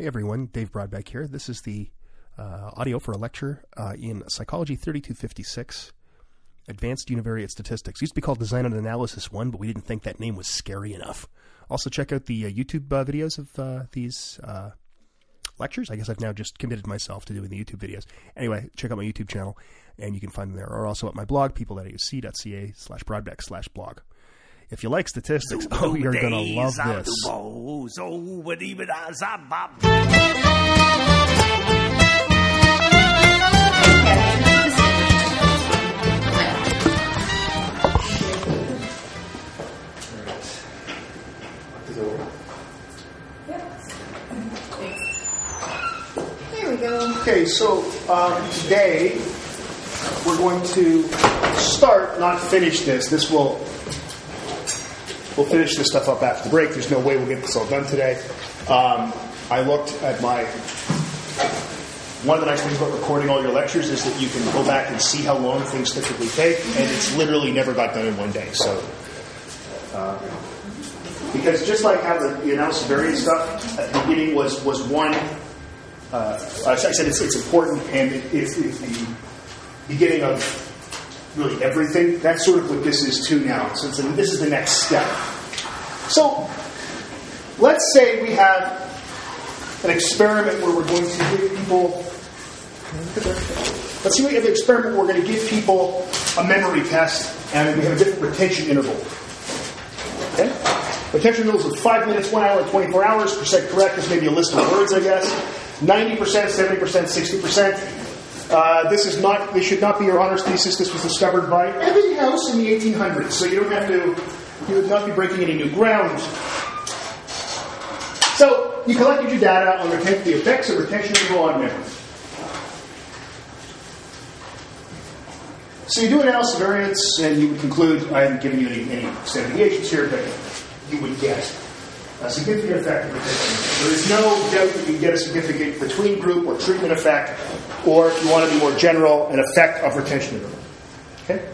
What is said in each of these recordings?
Hey everyone, Dave Brodbeck here. This is the uh, audio for a lecture uh, in Psychology 3256, Advanced Univariate Statistics. It used to be called Design and Analysis 1, but we didn't think that name was scary enough. Also, check out the uh, YouTube uh, videos of uh, these uh, lectures. I guess I've now just committed myself to doing the YouTube videos. Anyway, check out my YouTube channel, and you can find them there, or also at my blog, people.auc.ca slash brodbeck slash blog. If you like statistics, oh, you're going to love this. There we go. Okay, so um, today we're going to start, not finish this. This will we'll finish this stuff up after the break. There's no way we'll get this all done today. Um, I looked at my. One of the nice things about recording all your lectures is that you can go back and see how long things typically take, and it's literally never got done in one day. So, uh, because just like how the, the analysis variance stuff at the beginning was was one uh, I said it's, it's important and it, it's, it's the beginning of really everything. That's sort of what this is too now. So a, this is the next step. So let's say we have an experiment where we're going to give people. Let's see, we have an experiment where we're going to give people a memory test and we have a different retention interval. Okay? Retention intervals of 5 minutes, 1 hour, 24 hours. Percent correct is maybe a list of words, I guess. 90%, 70%, 60%. Uh, this is not. This should not be your honors thesis. This was discovered by Ebbinghaus in the 1800s, so you don't have to. You would not be breaking any new ground. So you collected your data on retention, the effects of retention interval on memory. So you do an analysis of variance, and you would conclude. I haven't given you any, any standard deviations here, but you would get a significant effect of retention. There is no doubt that you get a significant between group or treatment effect, or if you want to be more general, an effect of retention. Okay?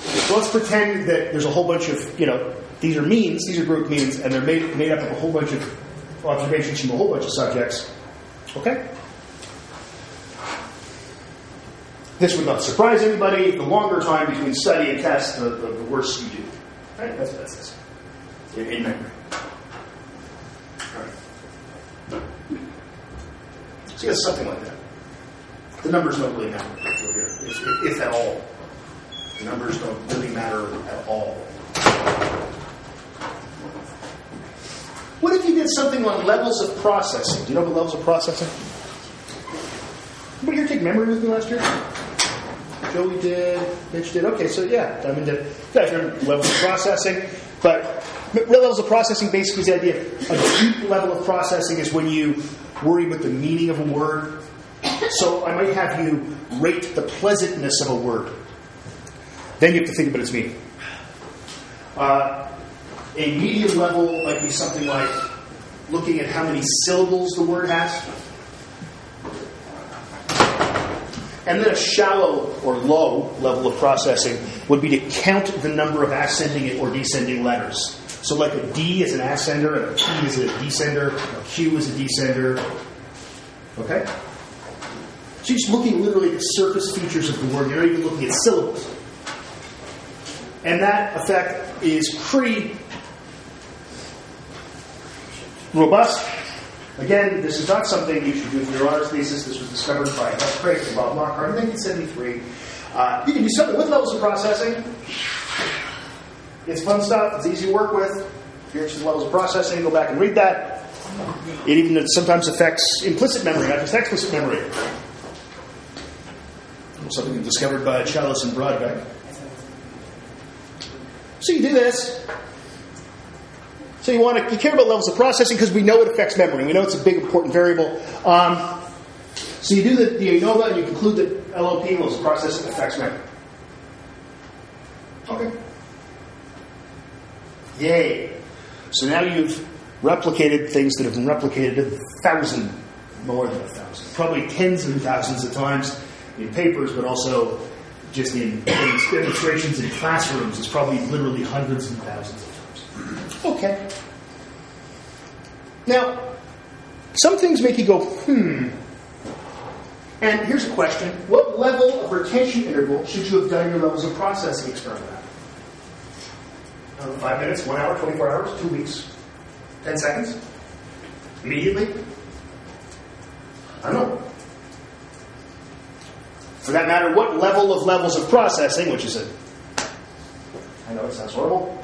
So let's pretend that there's a whole bunch of, you know, these are means, these are group means, and they're made, made up of a whole bunch of observations from a whole bunch of subjects. Okay? This would not surprise anybody. The longer time between study and test, the, the, the worse you do. Right? That's what that says. In, in memory. So yes, something like that. The numbers don't really matter if, if, at all. The numbers don't really matter at all. What if you did something on levels of processing? Do you know what levels of processing? Anybody here take memory with me last year? Joey did, Mitch did. Okay, so yeah, I the, you guys learned levels of processing, but real levels of processing basically is the idea of a deep level of processing is when you worry about the meaning of a word. So I might have you rate the pleasantness of a word. Then you have to think about its meaning. Uh, a medium level might be something like looking at how many syllables the word has. And then a shallow or low level of processing would be to count the number of ascending or descending letters. So, like a D is an ascender, a P is a descender, a Q is a descender. Okay? So, you're just looking literally at the surface features of the word. You're not even looking at syllables. And that effect is pretty robust. Again, this is not something you should do for your honors thesis. This was discovered by. Craik and Bob Lockhart in 1973. Uh, you can do something with levels of processing. It's fun stuff. It's easy to work with. If you're interested in levels of processing, go back and read that. It even sometimes affects implicit memory, not just explicit memory. Something discovered by Challis and Brodbeck. So you do this. So you want to you care about levels of processing because we know it affects memory. We know it's a big important variable. Um, so you do the, the ANOVA and you conclude that LOP levels of processing affects memory. Okay. Yay. So now you've replicated things that have been replicated a thousand, more than a thousand, probably tens of thousands of times in papers, but also just in, in demonstrations in classrooms. It's probably literally hundreds and thousands of times. Okay. Now, Some things make you go, hmm. And here's a question What level of retention interval should you have done your levels of processing experiment at? Uh, five minutes, one hour, 24 hours, two weeks, 10 seconds? Immediately? I don't know. For that matter, what level of levels of processing, which is a, I know it sounds horrible,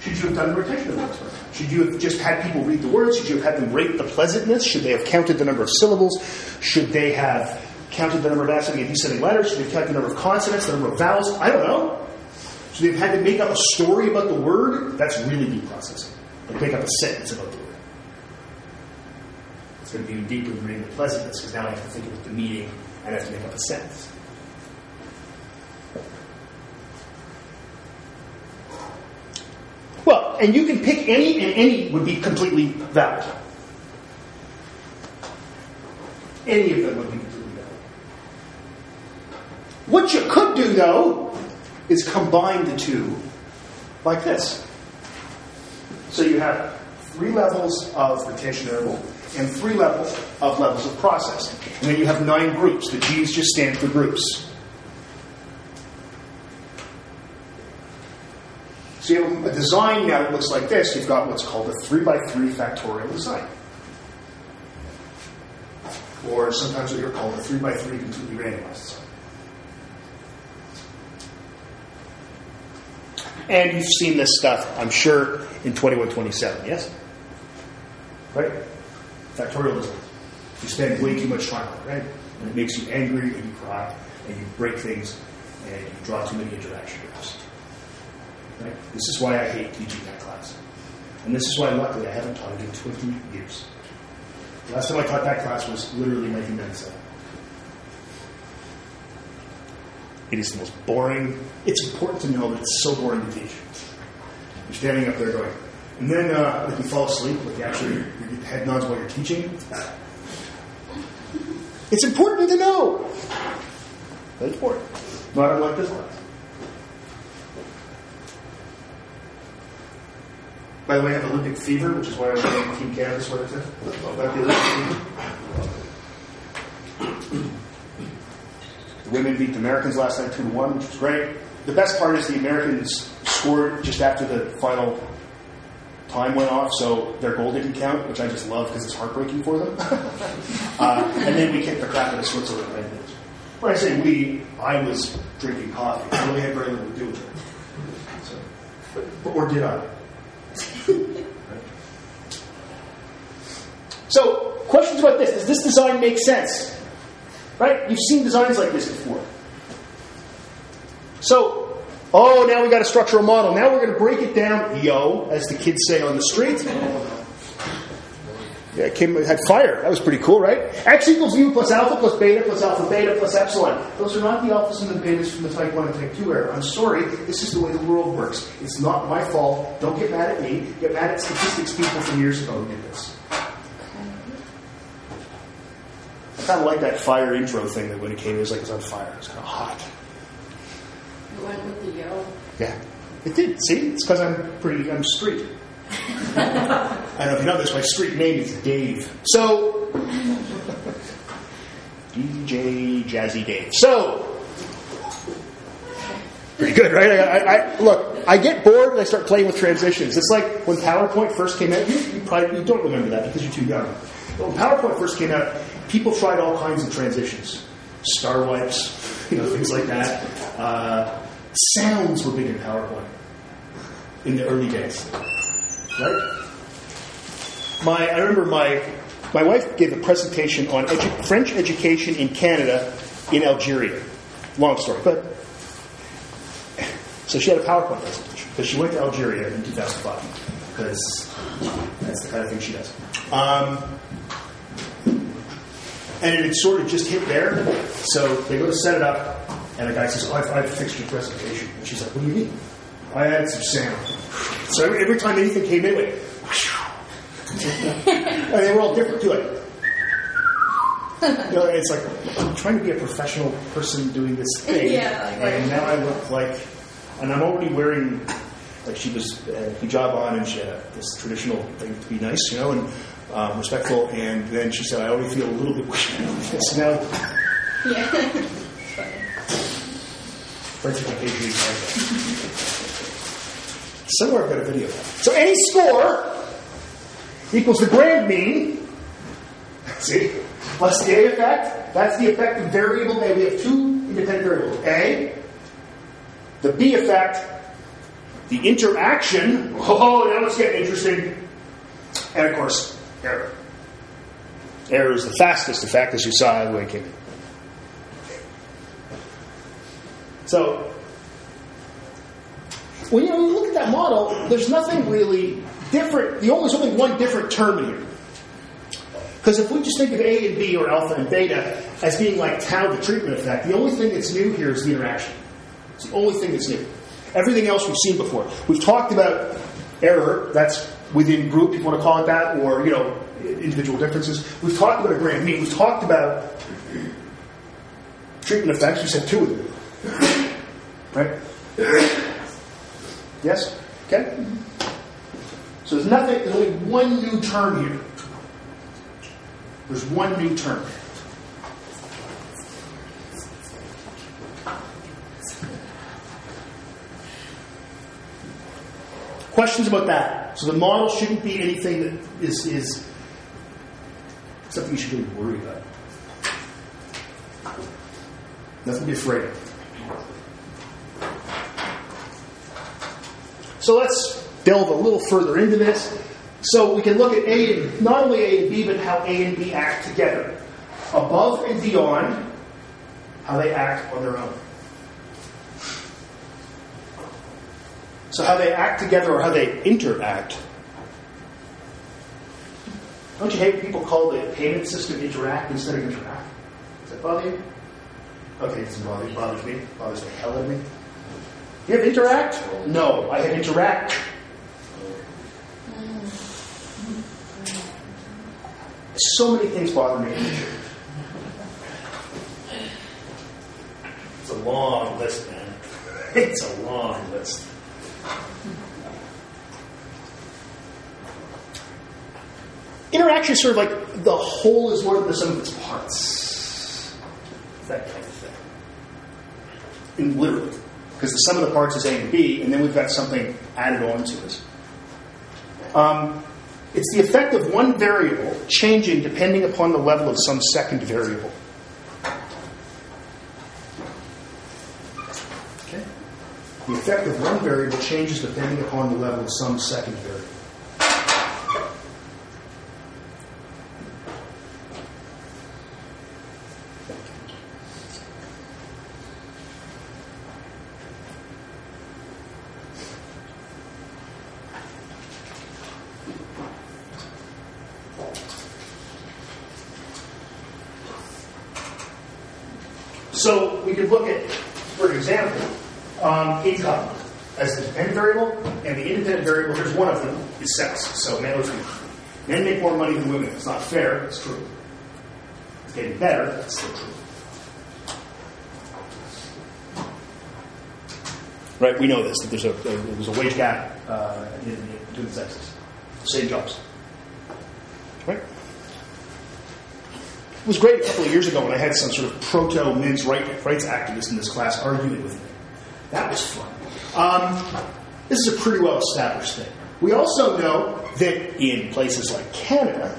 should you have done the retention experiment? Should you have just had people read the words? Should you have had them rate the pleasantness? Should they have counted the number of syllables? Should they have counted the number of ascending and descending letters? Should they have counted the number of consonants, the number of vowels? I don't know. Should they have had to make up a story about the word? That's really deep processing. Like make up a sentence about the word. It's going to be deeper than reading the pleasantness because now I have to think about the meaning and I have to make up a sentence. Well, and you can pick any, and any would be completely valid. Any of them would be completely valid. What you could do, though, is combine the two like this. So you have three levels of retention interval and three levels of levels of processing. And then you have nine groups. The G's just stand for groups. So you have a design now that looks like this. You've got what's called a 3 by 3 factorial design. Or sometimes what you're called a 3 by 3 completely randomized design. And you've seen this stuff, I'm sure, in 2127, yes? Right? Factorial design. You spend way too much time on it, right? And it makes you angry and you cry and you break things and you draw too many interaction graphs. Right? This is why I hate teaching that class. And this is why, luckily, I haven't taught it in 20 years. The last time I taught that class was literally 1997. It is the most boring. It's important to know that it's so boring to teach. You're standing up there going, and then uh, if you fall asleep, like you actually your head nods while you're teaching. It's important to know. That's important. Not unlike this class. By the way, I have Olympic fever, which is why I was wearing Team Canada sweater today. About the Olympic fever. The women beat the Americans last night 2 to 1, which was great. The best part is the Americans scored just after the final time went off, so their goal didn't count, which I just love because it's heartbreaking for them. uh, and then we kicked the crap out of Switzerland. Right? When I say we, I was drinking coffee. I really had very little to do with it. So, or did I? So, questions about this. Does this design make sense? Right? You've seen designs like this before. So, oh, now we got a structural model. Now we're going to break it down, yo, as the kids say on the street. Yeah, it came, it had fire. That was pretty cool, right? X equals u plus alpha plus beta plus alpha beta plus epsilon. Those are not the alphas and the betas from the type 1 and type 2 error. I'm sorry, this is the way the world works. It's not my fault. Don't get mad at me. Get mad at statistics people from years ago who did this. Kind of like that fire intro thing that when it came, it was like it's on fire. It's kind of hot. You went with the yo. Yeah, it did. See, it's because I'm pretty. I'm street. I don't know if you know this. My street name is Dave. So, DJ Jazzy Dave. So, pretty good, right? I, I, I, look, I get bored and I start playing with transitions. It's like when PowerPoint first came out. You, you probably you don't remember that because you're too young. But when PowerPoint first came out, people tried all kinds of transitions, star wipes, you know, things like that. Uh, sounds were big in PowerPoint in the early days, right? My, I remember my my wife gave a presentation on edu- French education in Canada in Algeria. Long story, but so she had a PowerPoint presentation because she went to Algeria in 2005 because that's the kind of thing she does. Um, and it had sort of just hit there. So they go to set it up, and the guy says, oh, I've, I've fixed your presentation. And she's like, What do you mean? I added some sound. So every, every time anything came in, it went, and they were all different too. Like, you know, it's like I'm trying to be a professional person doing this thing, Yeah, and now I look like, and I'm already wearing like she was uh, hijab on, and she had this traditional thing to be nice, you know, and um, respectful, and then she said, I already feel a little bit weird. so now, Yeah. Funny. French PhD. Somewhere I've got a video of that. So any score equals the grand mean, see, plus the A effect. That's the effect of variable A. We have two independent variables. A, the B effect, the interaction. Oh, now it's getting interesting. And of course, error. Error is the fastest effect, as you saw in in. So, when you, when you look at that model, there's nothing really different. The only something one different term here. Because if we just think of A and B or alpha and beta as being like tau, the treatment effect, the only thing that's new here is the interaction. It's the only thing that's new. Everything else we've seen before. We've talked about error, that's within group, if you want to call it that, or you know, individual differences. We've talked about a grand mean. We've talked about treatment effects. We said two of them. Right? Yes? Okay? So there's nothing, there's only one new term here. There's one new term. Questions about that? So the model shouldn't be anything that is, is something you should really worry about. Nothing to be afraid of. So let's delve a little further into this. So we can look at A and not only A and B, but how A and B act together. Above and beyond, how they act on their own. So how they act together or how they interact. Don't you hate when people call the payment system interact instead of Interac? Does that bother you? Okay, it doesn't bother you. Bothers me. It bothers the hell out of me. You have interact? No, I have Interac. So many things bother me. It's a long list, man. It's a long list. Interaction is sort of like the whole is more than the sum of its parts. That kind of thing. In literally because the sum of the parts is A and B, and then we've got something added on to it. Um, it's the effect of one variable changing depending upon the level of some second variable. The effect of one variable changes depending upon the level of some second variable. So we could look at, for example, um, income as the dependent variable, and the independent variable, here's one of them, is sex. So male or female. Men make more money than women. It's not fair, it's true. It's getting better, it's still true. Right, we know this, that there's a, there's a wage gap uh, in, between the sexes. Same jobs. Right? It was great a couple of years ago when I had some sort of proto men's right, rights activist in this class arguing with me. That was fun. Um, this is a pretty well established thing. We also know that in places like Canada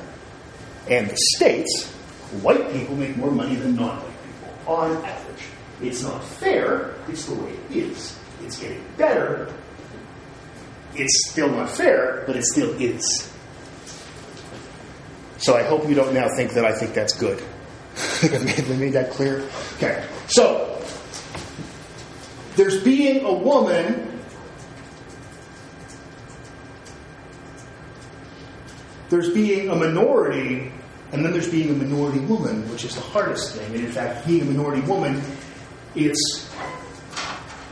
and the States, white people make more money than non white people on average. It's not fair, it's the way it is. It's getting better. It's still not fair, but it still is. So I hope you don't now think that I think that's good. Have I made that clear? Okay. So, there's being a woman there's being a minority, and then there's being a minority woman, which is the hardest thing. And in fact, being a minority woman, it's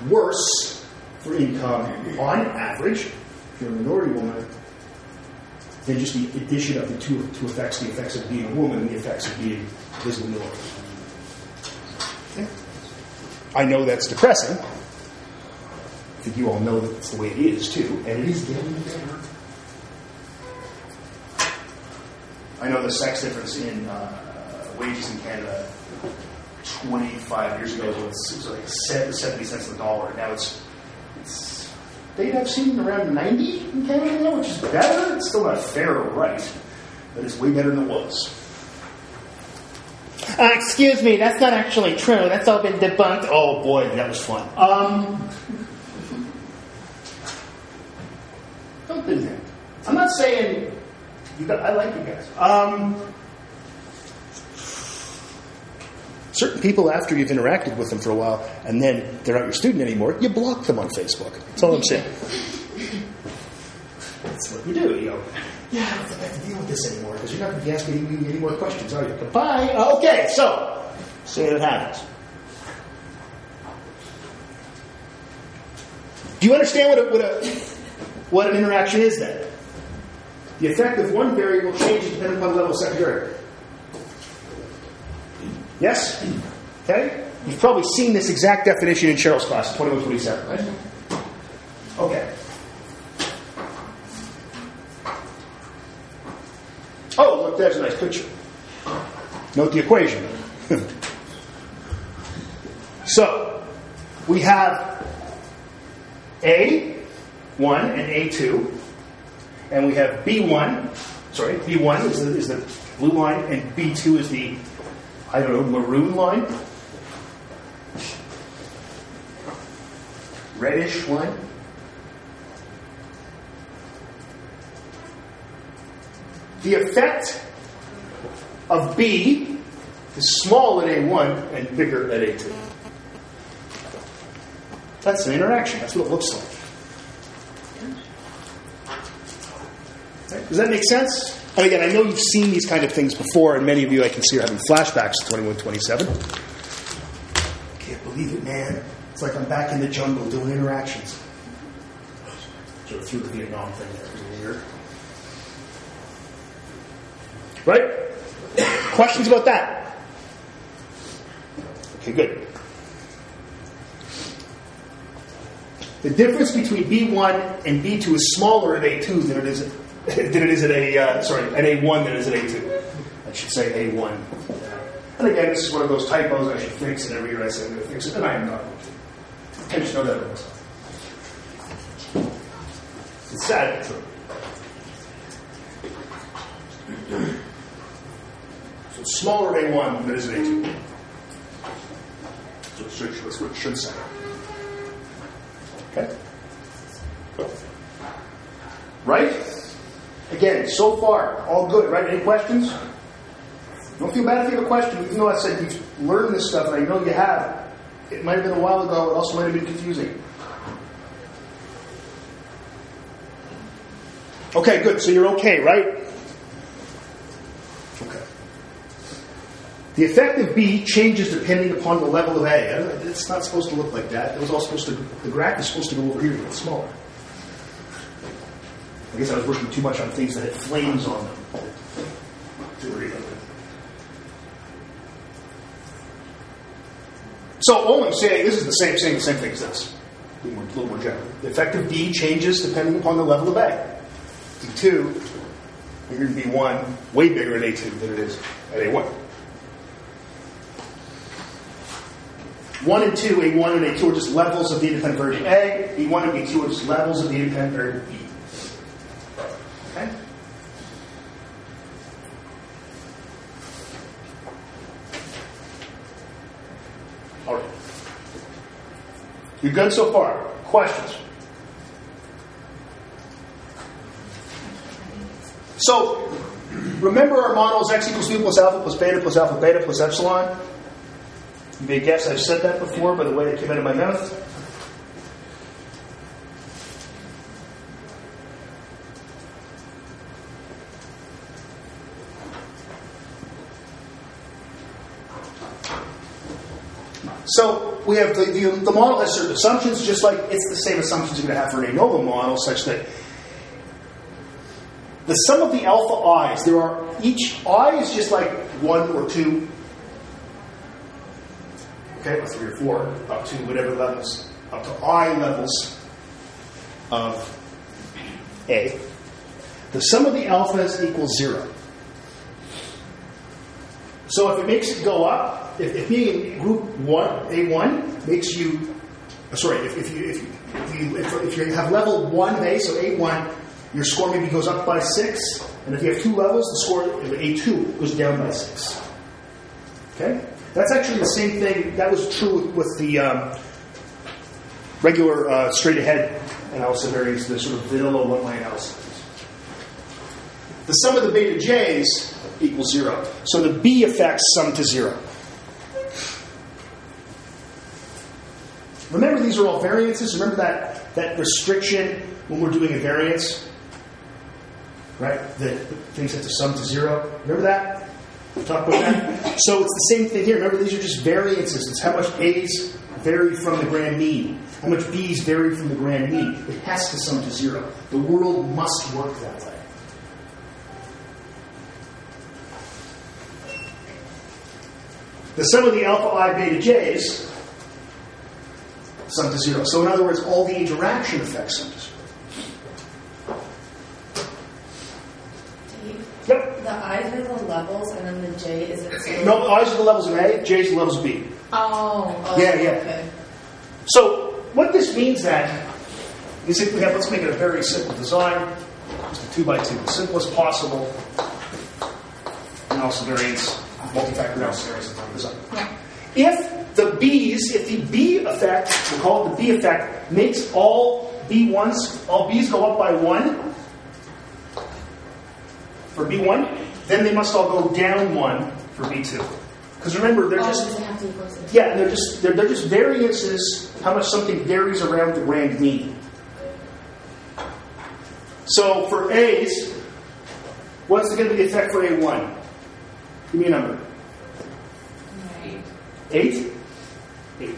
worse for income on average, if you're a minority woman, than just the addition of the two, two effects the effects of being a woman and the effects of being visible minority. I know that's depressing. I think you all know that it's the way it is, too, and it is getting better. I know the sex difference in uh, wages in Canada 25 years ago was, like 70 cents on the dollar. Now it's, it's they have seen around 90 in Canada now, which is better. It's still not fair or right, but it's way better than it was. Uh, excuse me, that's not actually true. That's all been debunked. Oh boy, that was fun. Um, don't do that. I'm not saying got, I like you guys. Um, certain people, after you've interacted with them for a while, and then they're not your student anymore, you block them on Facebook. That's all I'm saying. That's what you do. You go, yeah, I don't have to deal with this anymore because you're not going to be asking me any more questions, are you? Goodbye. Okay, so, see what happens. Do you understand what a, what a what an interaction is then? The effect of one variable changes depending upon the level of secondary. Yes? Okay? You've probably seen this exact definition in Cheryl's class, 2127, right? Okay. Oh, look, there's a nice picture. Note the equation. so, we have A1 and A2, and we have B1, sorry, B1 is the, is the blue line, and B2 is the, I don't know, maroon line. Reddish line. The effect of B is small at A1 and bigger at A2. That's an interaction. That's what it looks like. Does that make sense? And again, I know you've seen these kind of things before, and many of you I can see are having flashbacks to 2127. Can't believe it, man. It's like I'm back in the jungle doing interactions. Sort of through the Vietnam thing there for a year. Right? Questions about that? Okay, good. The difference between B1 and B2 is smaller at A2 than it is at, than it is at A uh, sorry at A1 than it is at A2. I should say A1. And again, this is one of those typos I should fix, and every year I say I'm going to fix it, and I am not. I just know that it was. It's sad, but true. So smaller at A1 than it is at A2. So should, that's what it should say. Okay? Right? Again, so far, all good, right? Any questions? Don't feel bad if you have a question, even though I said you've learned this stuff, and I know you have. It might have been a while ago, it also might have been confusing. Okay, good. So you're okay, right? Okay. The effect of B changes depending upon the level of A. It's not supposed to look like that. It was all supposed to, the graph is supposed to go over here get smaller. I guess I was working too much on things that had flames on them. So I'm saying, this is the same, saying the same thing as this. A little more, a little more general. The effect of B changes depending upon the level of A. D2, bigger than B1, way bigger at A2 than it is at A1. 1 and 2, A1 and A2 are just levels of the independent variable A. B1 and B2 are just levels of the independent variable B. Okay? All right. You're good so far. Questions? So, remember our model is x equals mu plus alpha plus beta plus alpha beta plus epsilon? You may guess I've said that before by the way it came out of my mouth. So we have the, the, the model has certain assumptions, just like it's the same assumptions you're going to have for an ANOVA model, such that the sum of the alpha i's, there are each i is just like one or two, okay, or three or four, up to whatever levels, up to i levels of a. The sum of the alphas equals zero. So if it makes it go up, if, if being in group one, A1 makes you, uh, sorry, if, if you if you, if you if, you have level one of A, so A1, your score maybe goes up by six, and if you have two levels, the score of A2 goes down by six. Okay, that's actually the same thing. That was true with, with the um, regular uh, straight ahead analysis variance, the sort of vanilla one way analysis. The sum of the beta j's equals zero. So the b effects sum to zero. Remember, these are all variances. Remember that, that restriction when we're doing a variance? Right? The, the things have to sum to zero. Remember that? We talked about that? So it's the same thing here. Remember, these are just variances. It's how much A's vary from the grand mean, how much B's vary from the grand mean. It has to sum to zero. The world must work that way. The sum of the alpha i beta j's sum to zero. So in other words, all the interaction effects sum to zero. Yep. The I's are the levels, and then the J is its own. No, i's are the levels of A, j's the levels of B. Oh, oh, Yeah, yeah. Okay. So what this means then is if we have, let's make it a very simple design, just a two by two, as simple as possible. Analysis variance, multi-factor analysis variance design. If the B's, if the B effect, we'll call it the B effect, makes all B1s, all B's go up by one for B1, then they must all go down one for B2. Because remember, they're Oh, just does have to yeah, and they're just they're, they're just variances. How much something varies around the grand mean. So for A's, what's going to be the effect for A1? Give me a number. Right. Eight. Eight.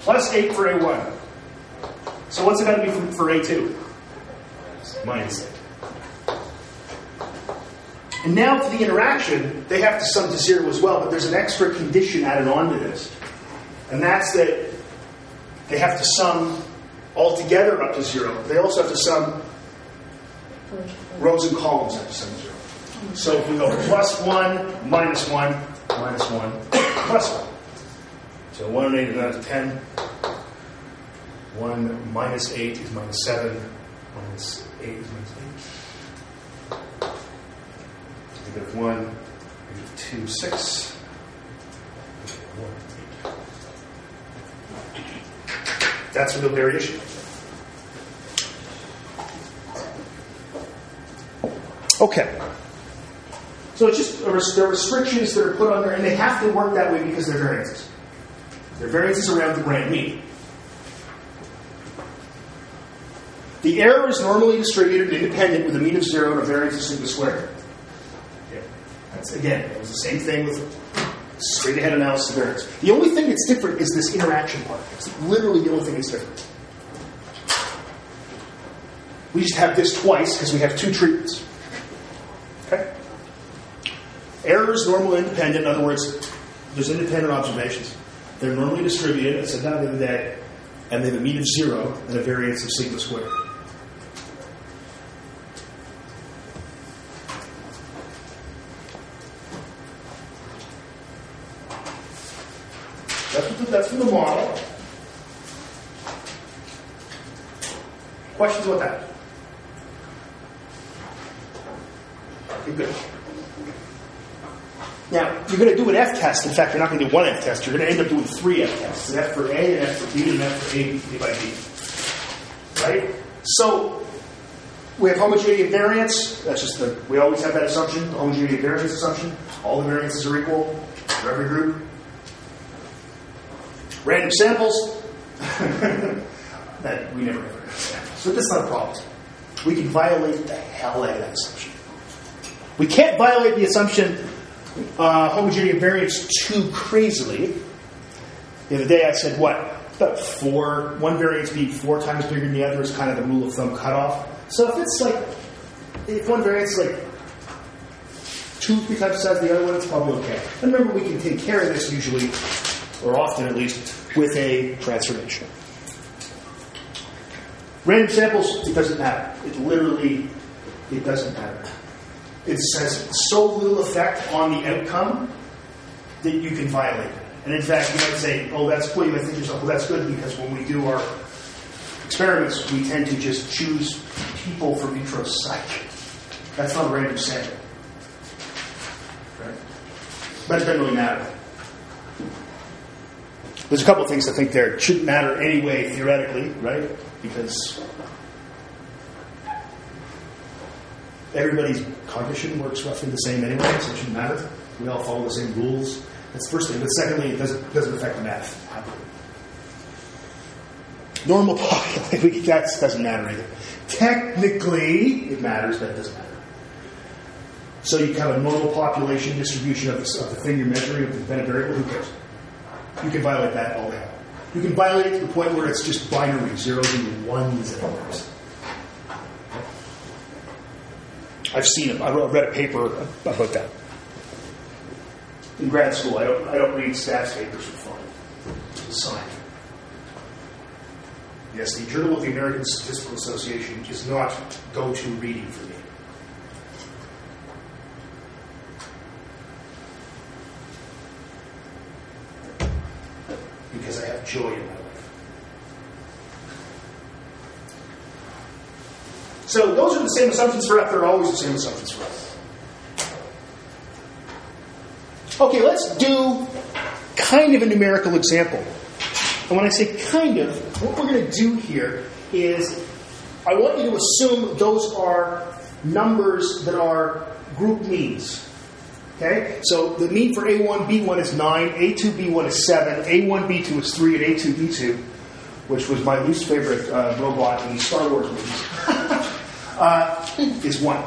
Plus eight for A1. So what's it going to be for, for A2? Minus eight. And now for the interaction, they have to sum to zero as well, but there's an extra condition added on to this. And that's that they have to sum altogether up to zero. They also have to sum rows and columns up to sum zero. So if we go plus one, minus one, minus one, plus. So one and eight is down to ten. One minus eight is minus seven. Minus eight is minus eight. Negative one, negative two, six. One, eight. That's a real variation. Okay. So it's just are restrictions that are put on there, and they have to work that way because they're variances. They're variances around the grand mean. The error is normally distributed independent with a mean of zero and a variance of sigma squared. That's again, it was the same thing with straight ahead analysis of variance. The only thing that's different is this interaction part. It's literally the only thing that's different. We just have this twice because we have two treatments. Okay? Error is normally independent. In other words, there's independent observations. They're normally distributed, I said that the other day, and they have a mean of zero and a variance of sigma squared. That's the, that's from the model. Questions about that? Okay, good. Now, you're going to do an F test. In fact, you're not going to do one F test. You're going to end up doing three F tests. An F for A, an F for B, and an F for A, by B. Right? So, we have homogeneity of variance. That's just the, we always have that assumption, the homogeneity of variance assumption. All the variances are equal for every group. Random samples. that we never have random samples. So that's not a problem. We can violate the hell out of that assumption. We can't violate the assumption uh, homogeneity variance too crazily. The other day I said what? About four, one variance being four times bigger than the other is kind of the rule of thumb cutoff. So if it's like, if one variance is like two, three times the size of the other one, it's probably okay. And remember, we can take care of this usually, or often at least, with a transformation. Random samples, it doesn't matter. It literally, it doesn't matter. It has so little effect on the outcome that you can violate it. And in fact, you might say, oh, that's cool. You might think to yourself, well, that's good because when we do our experiments, we tend to just choose people from vitro psych. That's not a random sample. Right? But it doesn't really matter. There's a couple of things I think there. It shouldn't matter anyway, theoretically, right? Because everybody's cognition works roughly the same anyway, so it shouldn't matter. We all follow the same rules. That's the first thing. But secondly, it doesn't, doesn't affect the math. Normal population, that doesn't matter either. Technically, it matters, but it doesn't matter. So you have a normal population distribution of the, of the thing you're measuring, of the dependent variable, who cares? You can violate that all day. You can violate it to the point where it's just binary, zeros and ones and numbers. I've seen it. I read a paper about that in grad school. I don't. I don't read stats papers for fun. It's a sign. Yes, the Journal of the American Statistical Association is not go-to reading for me. Because I have joy in my life. So those are the same assumptions for F. They're always the same assumptions for F. Okay, let's do kind of a numerical example. And when I say kind of, what we're going to do here is I want you to assume those are numbers that are group means. Okay? So the mean for A1, B1 is 9, A2, B1 is 7, A1, B2 is 3, and A2, B2, which was my least favorite uh, robot in the Star Wars movies, uh, is 1.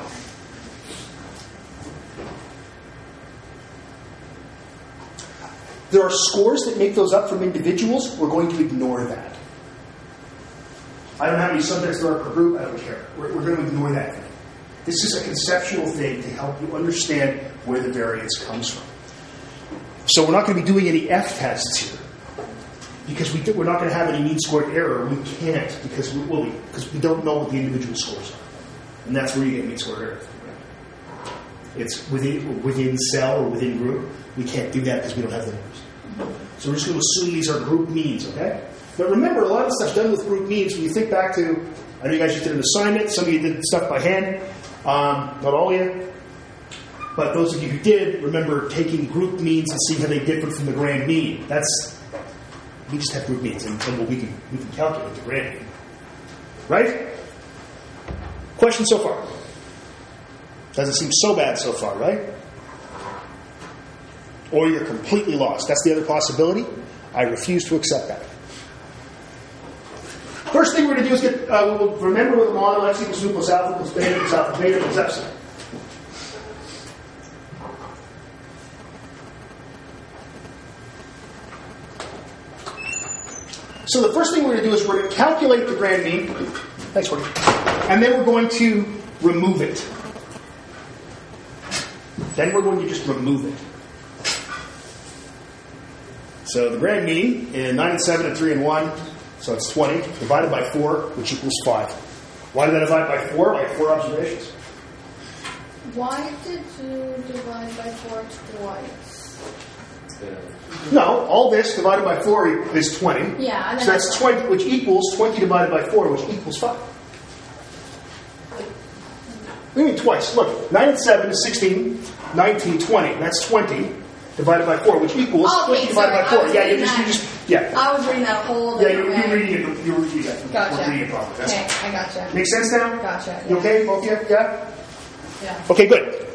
There are scores that make those up from individuals. We're going to ignore that. I don't how many subjects there are per group. I don't care. We're, we're going to ignore that thing. This is a conceptual thing to help you understand where the variance comes from. So we're not going to be doing any F tests here because we are not going to have any mean squared error. We can't because we, well, because we don't know what the individual scores are, and that's where you get squared error. It's within within cell or within group. We can't do that because we don't have the numbers. So we're just going to assume these are group means, okay? But remember, a lot of stuff's done with group means. When you think back to, I know you guys just did an assignment. Some of you did stuff by hand. Um, not all of you. But those of you who did, remember taking group means and seeing how they differ from the grand mean. That's we just have group means, and, and we can we can calculate the grand mean. Right? Question so far? Doesn't seem so bad so far, right? Or you're completely lost. That's the other possibility. I refuse to accept that. First thing we're going to do is get, uh, we'll remember what the model x equals 2 plus alpha plus beta plus alpha beta plus epsilon. So the first thing we're going to do is we're going to calculate the grand mean. Thanks, Courtney. And then we're going to remove it. Then we're going to just remove it. So the grand mean in 9 and 7 and 3 and 1, so it's 20, divided by 4, which equals 5. Why did I divide by 4? I have four observations. Why did you divide by four twice? No, all this divided by 4 is 20. Yeah, So that's 20, which equals 20 divided by 4, which equals 5. What do you mean twice? Look, 9 and 7 is 16, 19, 20. That's 20 divided by 4, which equals Okay, 20 divided by sorry, I 4. was Yeah, you just, you just, yeah. I was reading that whole Yeah, you're, you're reading it, you're reading it. Gotcha. Reading it properly. Okay, I gotcha. Make sense now? Gotcha. You yeah. okay, both of you? Yeah? Yeah. Okay, good.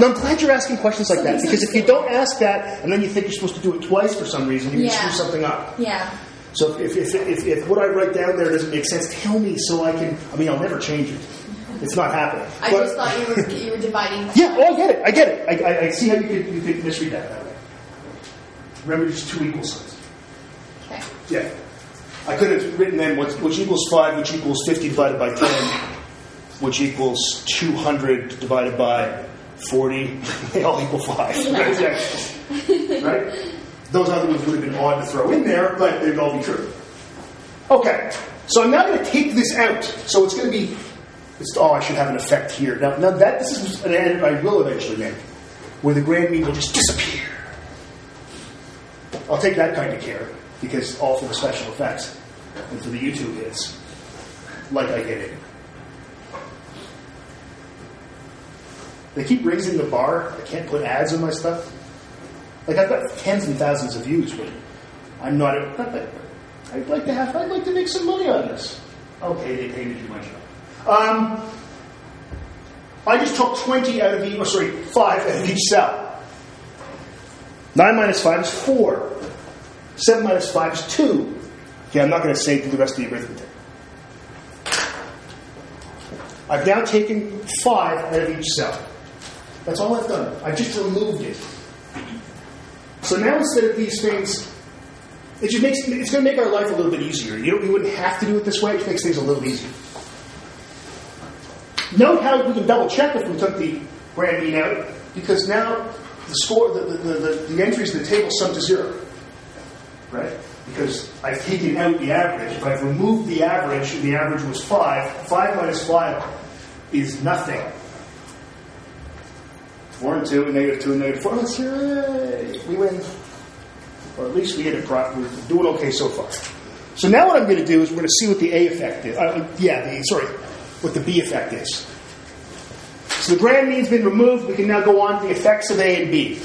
No, I'm glad you're asking questions like that because if you don't ask that and then you think you're supposed to do it twice for some reason, you Yeah. can screw something up. Yeah. So if, if, if, if what I write down there doesn't make sense, tell me so I can. I mean, I'll never change it. It's not happening. I But- just thought you were you were dividing. Yeah, oh, I get it. I get it. I, I, I see how you could you could misread that that way. Remember, just two equal signs. Okay. Yeah. I could have written then which, which equals 5, which equals 50 divided by 10, which equals 200 divided by 40. They all equal 5. Right? Yeah. right? Those other ones would have been odd to throw in there, but they'd all be true. Okay. So I'm now going to take this out. So it's going to be It's, oh, I should have an effect here. Now, now that this is an edit I will eventually make, where the grand mean will just disappear. I'll take that kind of care because all for the special effects and for the YouTube hits, like I get it. They keep raising the bar. I can't put ads on my stuff. Like I've got tens and thousands of views, but I'm not. A, not that, I'd like to have. I'd like to make some money on this. Okay, they pay me too much. Um, I just took twenty out of each. Oh, sorry, five out of each cell. Nine minus five is four. Seven minus five is two. Okay, I'm not going to say the rest of the arithmetic. I've now taken five out of each cell. That's all I've done. I just removed it. So now instead of these things, it just makes it's going to make our life a little bit easier. You, know, you wouldn't have to do it this way. It makes things a little easier. Note how we can double check if we took the grand mean out, because now the score, the, the, the, the entries in the table sum to zero, right? Because I've taken out the average. If I've removed the average, and the average was five, five minus five is nothing. Four and two, negative two, negative four. Let's hooray! We win. Or at least we hit it pro- We're doing okay so far. So now what I'm going to do is we're going to see what the A effect is. Uh, yeah, the sorry, what the B effect is. So the grand mean's been removed. We can now go on to the effects of A and B.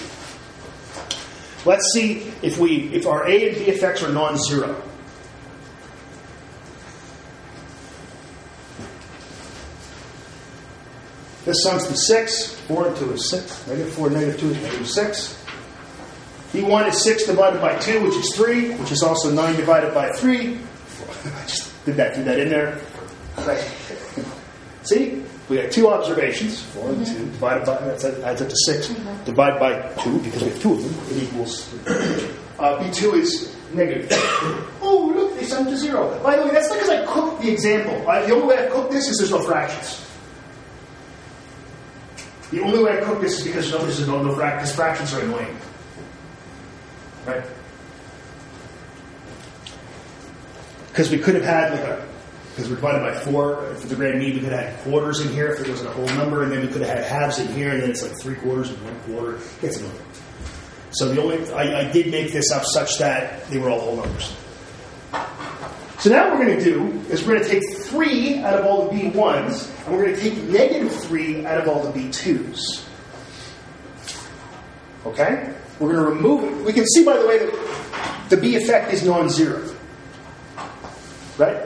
Let's see if we if our A and B effects are non-zero. This sums to 6. 4 and 2 is 6. Negative 4, negative 2 is negative 6. B1 is 6 divided by 2, which is 3, which is also 9 divided by 3. I just did that, threw that in there. See? We got two observations. 4 and 2 divided by, that adds up to 6. Divided by 2, because we have two of them, it equals. Uh, B2 is negative. oh, look, they sum to 0. By the way, that's because I cooked the example. I, the only way I cooked this is there's no fractions. The only way I cook this is because no, there's no, no fractions. Are annoying. Right? Because we could have had like a, because we're divided by four, for the grand mean, we could have had quarters in here if it wasn't a whole number, and then we could have had halves in here, and then it's like three quarters and one quarter. It gets annoying. So the only, I, I did make this up such that they were all whole numbers. So now what we're going to do is we're going to take 3 out of all the B1s, and we're going to take negative 3 out of all the B2s. Okay? We're going to remove it. We can see, by the way, that the B effect is non-zero. Right?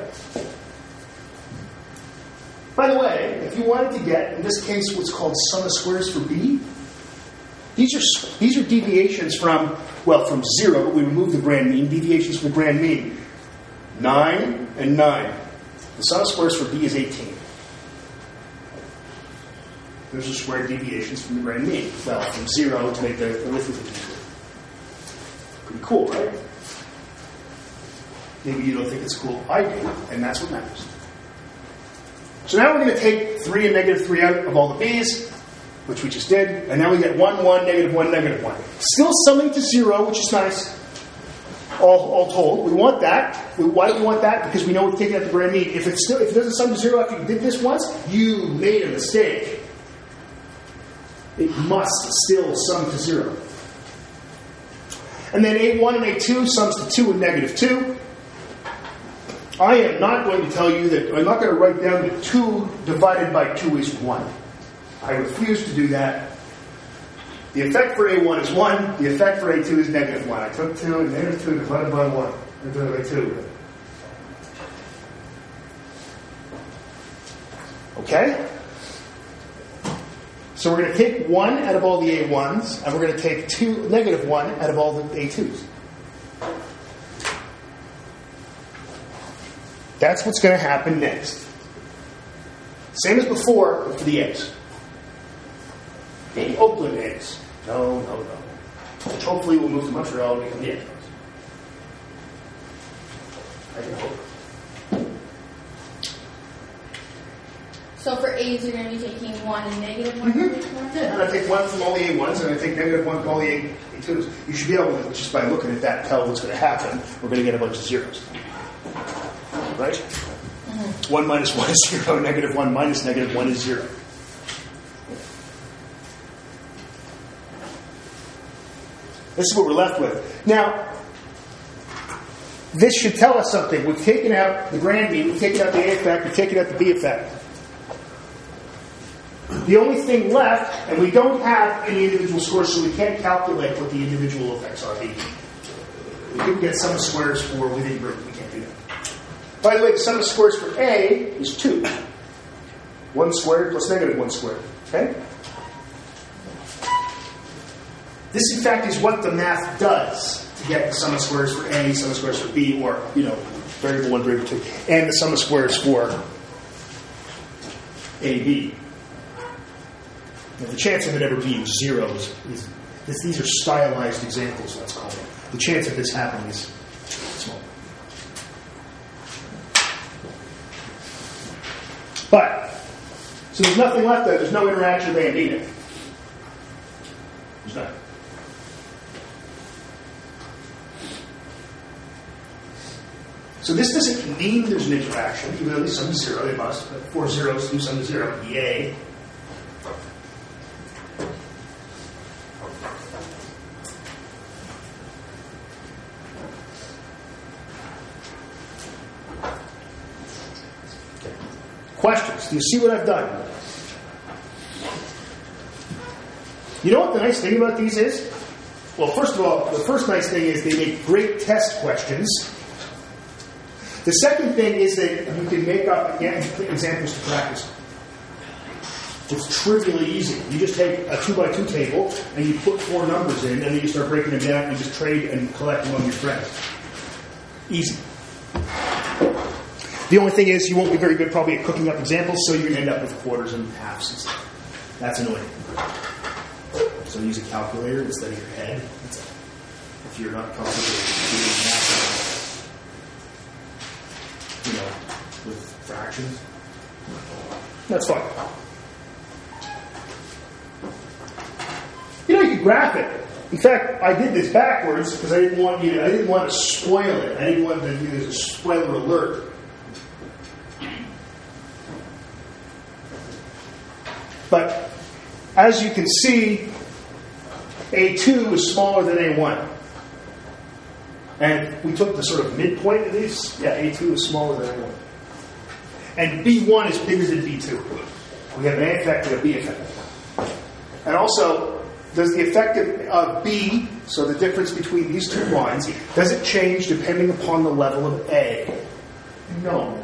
By the way, if you wanted to get, in this case, what's called sum of squares for B, these are, these are deviations from, well, from zero, but we remove the grand mean, deviations from the grand mean. 9 and 9. The sum of squares for b is 18. Those are square deviations from the grand mean. Well, from 0 to make the arithmetic equal. Pretty cool, right? Maybe you don't think it's cool. I do, and that's what matters. So now we're going to take 3 and negative 3 out of all the b's, which we just did, and now we get 1, 1, negative 1, negative 1. Still summing to 0, which is nice all, all told. We want that. Why do we want that? Because we know we've taken out the grand mean. If, it's still, if it doesn't sum to zero after you did this once, you made a mistake. It must still sum to zero. And then A1 and A2 sums to 2 and negative 2. I am not going to tell you that, I'm not going to write down that 2 divided by 2 is 1. I refuse to do that. The effect for A1 is 1, the effect for A2 is negative 1. I took 2 and negative 2 divided by 1. Divided by 2. Okay? So we're going to take 1 out of all the A1s, and we're going to take 2, negative 1 out of all the A2s. That's what's going to happen next. Same as before, for the A's. The Oakland A's. No, no, no. Which hopefully will move to Montreal and become the Expos. I can hope. So for A's, you're going to be taking one and negative one mm-hmm. from each one? Yeah, and I take one from all the A1s and I take negative one from all the A- A2s. You should be able to, just by looking at that, tell what's going to happen. We're going to get a bunch of zeros. Right? Mm-hmm. 1 minus 1 is 0. Negative 1 minus negative 1 is 0. This is what we're left with. Now, this should tell us something. We've taken out the grand mean, we've taken out the A effect, we've taken out the B effect. The only thing left, and we don't have any individual scores, so we can't calculate what the individual effects are. We couldn't get sum of squares for within group. We can't do that. By the way, the sum of squares for A is 2. 1 squared plus negative 1 squared. Okay? This, in fact, is what the math does to get the sum of squares for A, sum of squares for B, or, you know, variable 1, variable 2, and the sum of squares for AB. Now, the chance of it ever being zero is, is, is these are stylized examples, let's call them. The chance of this happening is small. But, so there's nothing left there. There's no interaction of A and B now. There's none. So this doesn't mean there's an interaction, even though these sum to zero, they must. But four zeros do sum to zero. Yay. Questions? Do you see what I've done? You know what the nice thing about these is? Well, first of all, the first nice thing is they make great test questions. The second thing is that you can make up again examples to practice. It's trivially easy. You just take a two by two table and you put four numbers in, and then you start breaking them down and just trade and collect among your friends. Easy. The only thing is, you won't be very good probably at cooking up examples, so you end up with quarters and halves and stuff. That's annoying. So use a calculator instead of your head. If you're not comfortable doing math, you know, with fractions, that's fine. You know, you graph it. In fact, I did this backwards because I didn't want you. To, I didn't want to spoil it. I didn't want to do this a spoiler alert. But as you can see, A2 is smaller than A1. And we took the sort of midpoint of these. Yeah, A2 is smaller than A1. And B1 is bigger than B2. We have an A effect and a B effect. And also, does the effect of, of B, so the difference between these two lines, does it change depending upon the level of A? No.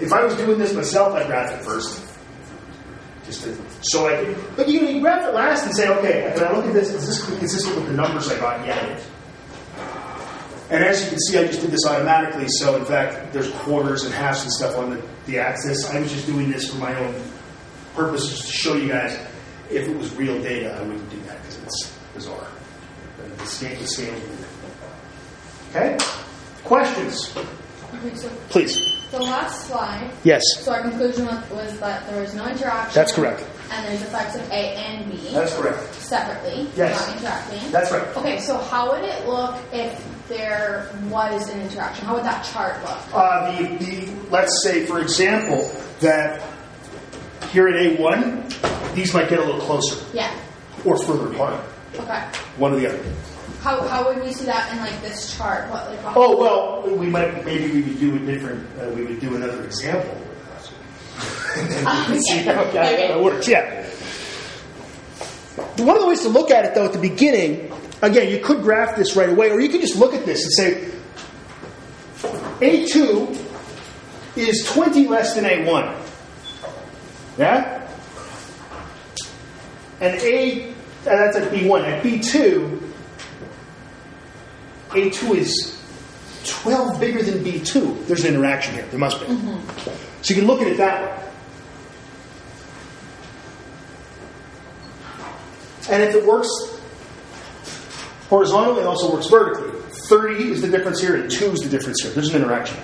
If I was doing this myself, I'd graph it first. Just to, so I can, but you, you graph it last and say, okay, when I look at this, is this consistent with the numbers I got? Yeah, it is. And as you can see, I just did this automatically. So in fact, there's quarters and halves and stuff on the, the axis. I was just doing this for my own purpose, just to show you guys. If it was real data, I wouldn't do that because it's bizarre. But the scale, the scale. Okay. Questions, please. The last slide. Yes, So our conclusion was, was that there was no interaction. that's correct. And there's effects of A and B That's correct. separately, Yes. not interacting. That's right. Okay, so how would it look if there was an interaction? How would that chart look? Uh, the, the, let's say, for example, that here at A1, these might get a little closer Yeah. or further apart, Okay. one or the other. How, how would we see that in like this chart? What like? Oh well, we might maybe we would do a different. Uh, we would do another example. and then we can see how Okay. that works. Yeah. One of the ways to look at it, though, at the beginning, again, you could graph this right away, or you could just look at this and say, A2 is 20 less than A1. Yeah? And A, uh, that's at B1. At B2, A2 is 12 bigger than B2. There's an interaction here. There must be. Mm-hmm. So you can look at it that way. And if it works horizontally, it also works vertically. 30 is the difference here, and 2 is the difference here. There's an interaction.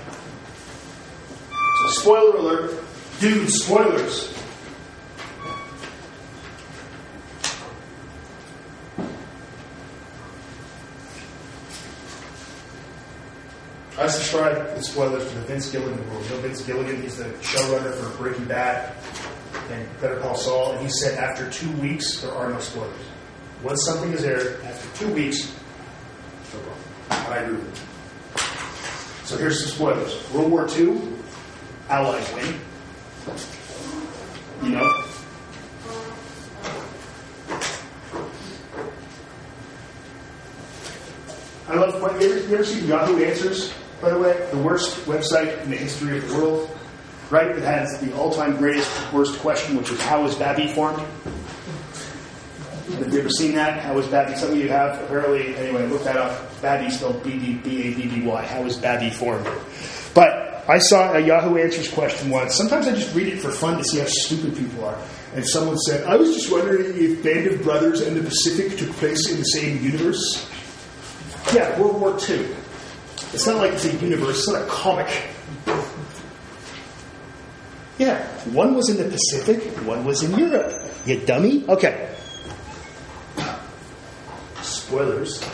So, spoiler alert. Dude, spoilers. I subscribe with spoilers to the Vince Gilligan rule. You know Vince Gilligan, he's the showrunner for Breaking Bad and Better Call Saul, and he said after two weeks, there are no spoilers. Once something is aired, after two weeks, no problem. I agree with. So here's some spoilers. World War II, Allies win. You know? I love, you ever, you ever see Yahoo Answers, by the way? The worst website in the history of the world, right? It has the all time greatest worst question, which is how is Babby formed? Have you ever seen that? How is Babby? Some of you have. Apparently, anyway, look that up. Babby spelled B D B A B B Y. How is Babby formed? But I saw a Yahoo Answers question once. Sometimes I just read it for fun to see how stupid people are. And someone said, I was just wondering if Band of Brothers and the Pacific took place in the same universe. Yeah, World War II. It's not like it's a universe, it's not a comic. Yeah, one was in the Pacific, one was in Europe. You dummy? Okay. Spoilers. Of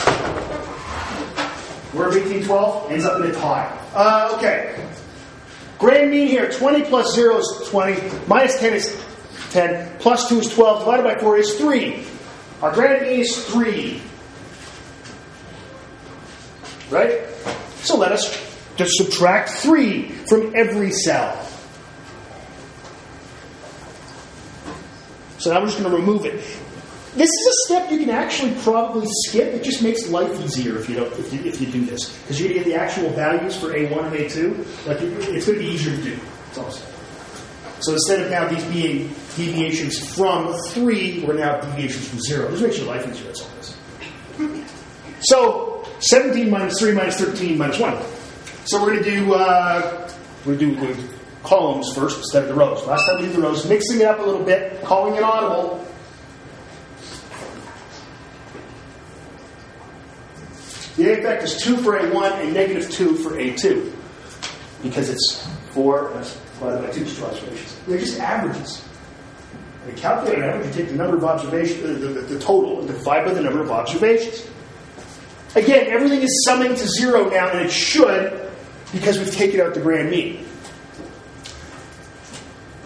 1812 ends up in a tie. Uh, okay. Grand mean here 20 plus 0 is 20, minus 10 is 10, plus 2 is 12, divided by 4 is 3. Our grand mean is 3. Right? So let us just subtract 3 from every cell. So now we're just going to remove it. This is a step you can actually probably skip. It just makes life easier if you don't if you, if you do this because you're going to get the actual values for A1 and A2. Like it's going to be easier to do. It's awesome. So instead of now these being deviations from three, we're now deviations from zero. This makes your life easier. That's all this. So 17 minus 3 minus 13 minus 1. So we're going to do uh, we're going to do columns first instead of the rows. Last time we did the rows, mixing it up a little bit, calling it audible. The effect is 2 for A1 and negative 2 for A2 because it's 4 divided by 2 is 2 observations. They're just averages. They calculate an average, you take the number of observations, the, the, the total, and divide by the number of observations. Again, everything is summing to zero now, and it should because we've taken out the grand mean.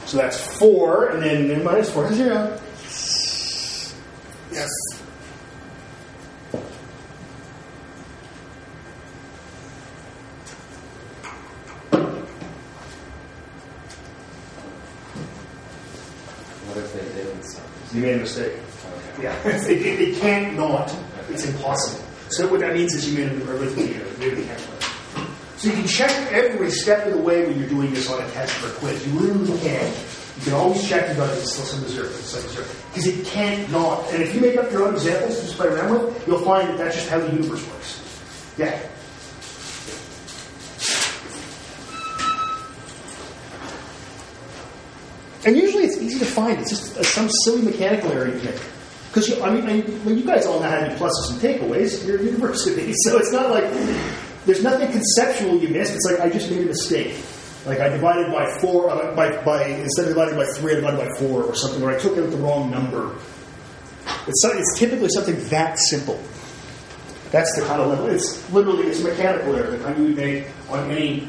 So that's 4, and then minus 4 is 0. Yes. What if they didn't? You made a mistake. Okay. Yeah, it, it, it can't not. It's impossible. So what that means is you made an arithmetic error. You really can't learn. So you can check every step of the way when you're doing this on a test or a quiz. You really can. You can always check the it's still some zero, it's still zero. Because it can't not. And if you make up your own examples to just play around with, you'll find that that's just how the universe works. Yeah. And usually it's easy to find. It's just uh, some silly mechanical error you make. Because I mean, I you guys all know how to do pluses and takeaways. You're a university, so it's not like there's nothing conceptual you missed. It's like I just made a mistake. Like I divided by four, uh, by, by instead of dividing by three, I divided by four, or something, or I took out the wrong number. It's so- it's typically something that simple. That's the kind of level. It's literally it's mechanical error, the kind you would make on any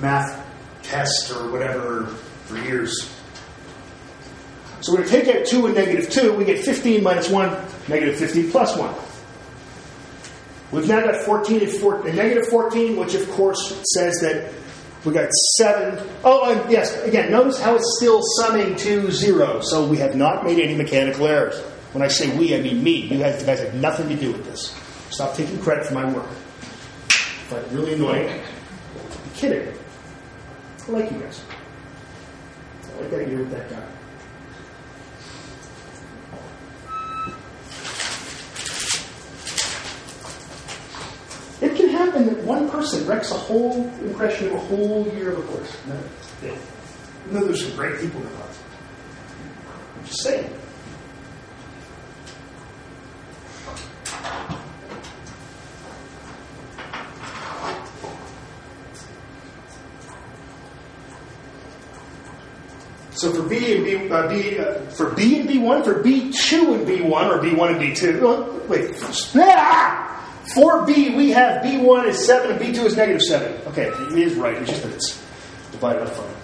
math test or whatever for years. So we're going to take out 2 and negative 2. We get 15 minus 1, negative 15 plus 1. We've now got 14 and, 4, and negative 14, which of course says that we got 7. Oh, and yes, again, notice how it's still summing to 0. So we have not made any mechanical errors. When I say we, I mean me. You guys, you guys have nothing to do with this. Stop taking credit for my work. But really annoying. I'm kidding. I like you guys. I like that you're with that guy. Happen that one person wrecks a whole impression of a whole year of a course. No, yeah. Though there's some great people in the class. I'm just saying. So for B and B, uh, B uh, for B and B one, for B two and B one, or B one and B two. Wait, ah! For B, we have B1 is 7 and B2 is negative 7. Okay, it is right. It's just that it's divided by fine.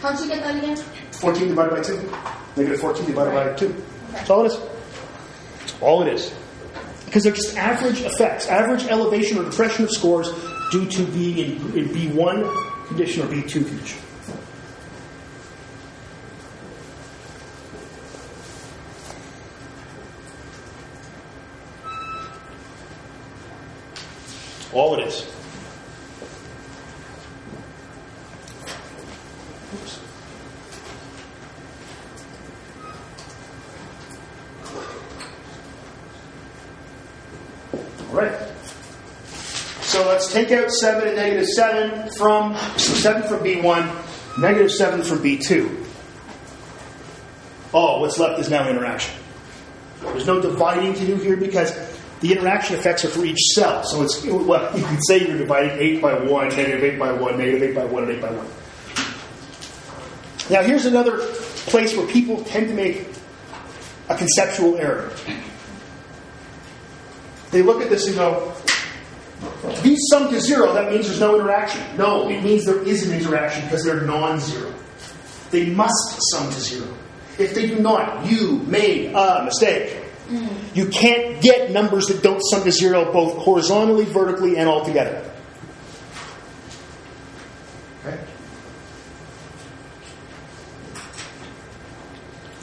How'd you get that again? 14 divided by 2. Negative 14 divided by 2. That's all it is. That's all it is. Because they're just average effects, average elevation or depression of scores due to being in, in B1 condition or B2 condition. All it is. All right. So let's take out 7 and negative 7 from 7 from B1, negative 7 from B2. All what's left is now interaction. There's no dividing to do here because the interaction effects are for each cell. So it's well, you can say you're dividing 8 by 1, negative 8 by 1, negative 8 by 1, and 8 by 1. Now, here's another place where people tend to make a conceptual error. They look at this and go, these sum to zero, that means there's no interaction. No, it means there is an interaction because they're non zero. They must sum to zero. If they do not, you made a mistake. Mm. You can't get numbers that don't sum to zero both horizontally, vertically, and altogether.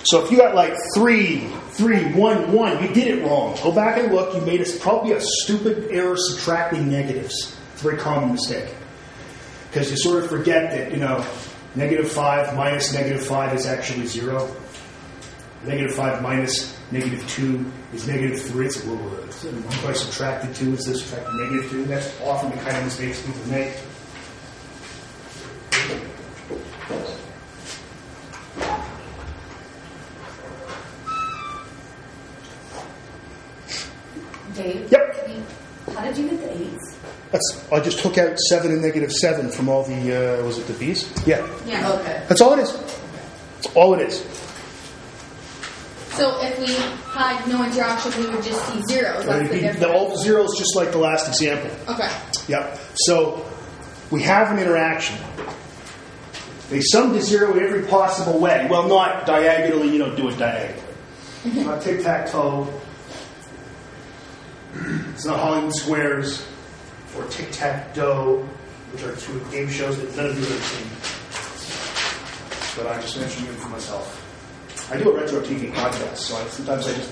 So if you got like three, three, one, one, you did it wrong. Go back and look. You made a, probably a stupid error subtracting negatives. It's a very common mistake. Because you sort of forget that, you know, negative 5 minus negative 5 is actually 0. Negative 5 minus negative 2 is negative 3. It's a little bit. 1 by subtracted 2 is this subtracted negative 2. That's often the kind of mistakes people make. Dave? Yep. How did you get the eights? That's, I just took out 7 and negative 7 from all the, uh, was it the B's? Yeah. Yeah. Okay. That's all it is. That's all it is. So if we had no interaction, we would just see zeros. That's the be- difference. the all zeros just like the last example. Okay. Yep. So we have an interaction. They sum to zero in every possible way. Well, not diagonally, you don't do it diagonally. Mm-hmm. Uh, not tic tac toe. It's not Hollywood Squares or tic tac dough, which are two game shows that none of you have seen. But I just mentioned them for myself. I do a retro TV podcast, so I, sometimes I just.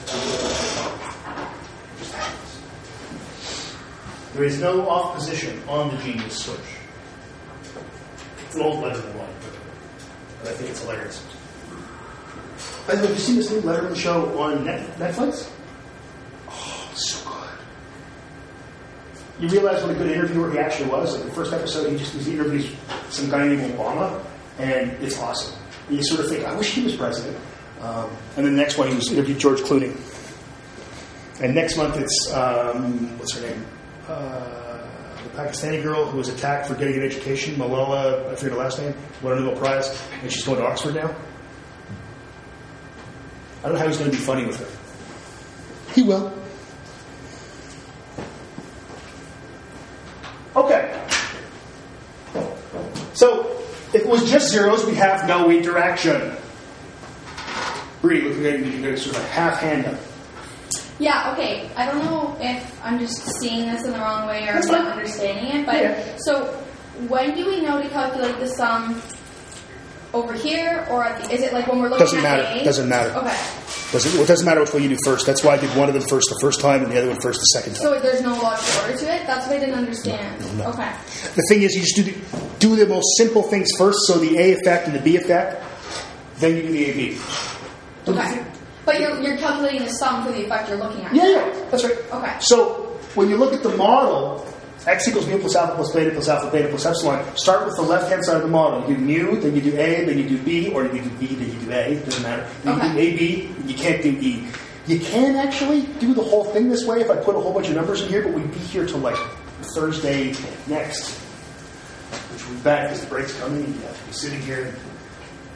just happens. There is no off position on the genius switch. It's an old Letterman one, but I think it's hilarious. By the way, have you seen this new Letterman show on Net- Netflix? Oh, it's so good. You realize what a good interviewer he actually was. Like the first episode, he just he interviews some guy named Obama, and it's awesome. And you sort of think, I wish he was president. Um, and then the next one, he was interviewed George Clooney. And next month, it's um, what's her name? Uh, the Pakistani girl who was attacked for getting an education, Malala, I forget her last name, won a Nobel Prize, and she's going to Oxford now. I don't know how he's going to be funny with her. He will. Okay. So, if it was just zeros, we have no interaction. Bree, looking at you, you got sort of a half hand up. Yeah, okay. I don't know if I'm just seeing this in the wrong way or I'm not understanding it, but Yeah. so when do we know to calculate the sum over here or at the, is it like when we're looking at the. It Doesn't at matter. A? Doesn't matter. Okay. Doesn't, it doesn't matter which one you do first. That's why I did one of them first the first time and the other one first the second time. So there's no logical order to it? That's what I didn't understand. No. Okay. The thing is, you just do the, do the most simple things first, so the A effect and the B effect, then you do the AB. Okay. But you're, you're calculating the sum for the effect you're looking at. Yeah, yeah, that's right. Okay. So when you look at the model, x equals mu plus alpha plus beta plus alpha beta plus epsilon, start with the left hand side of the model. You do mu, then you do A, then you do B, or you do B, then you do A. It doesn't matter. Then you do AB, you can't do E. You can actually do the whole thing this way if I put a whole bunch of numbers in here, but we'd be here till like Thursday next, which would be bad because the break's coming and you have to be sitting here and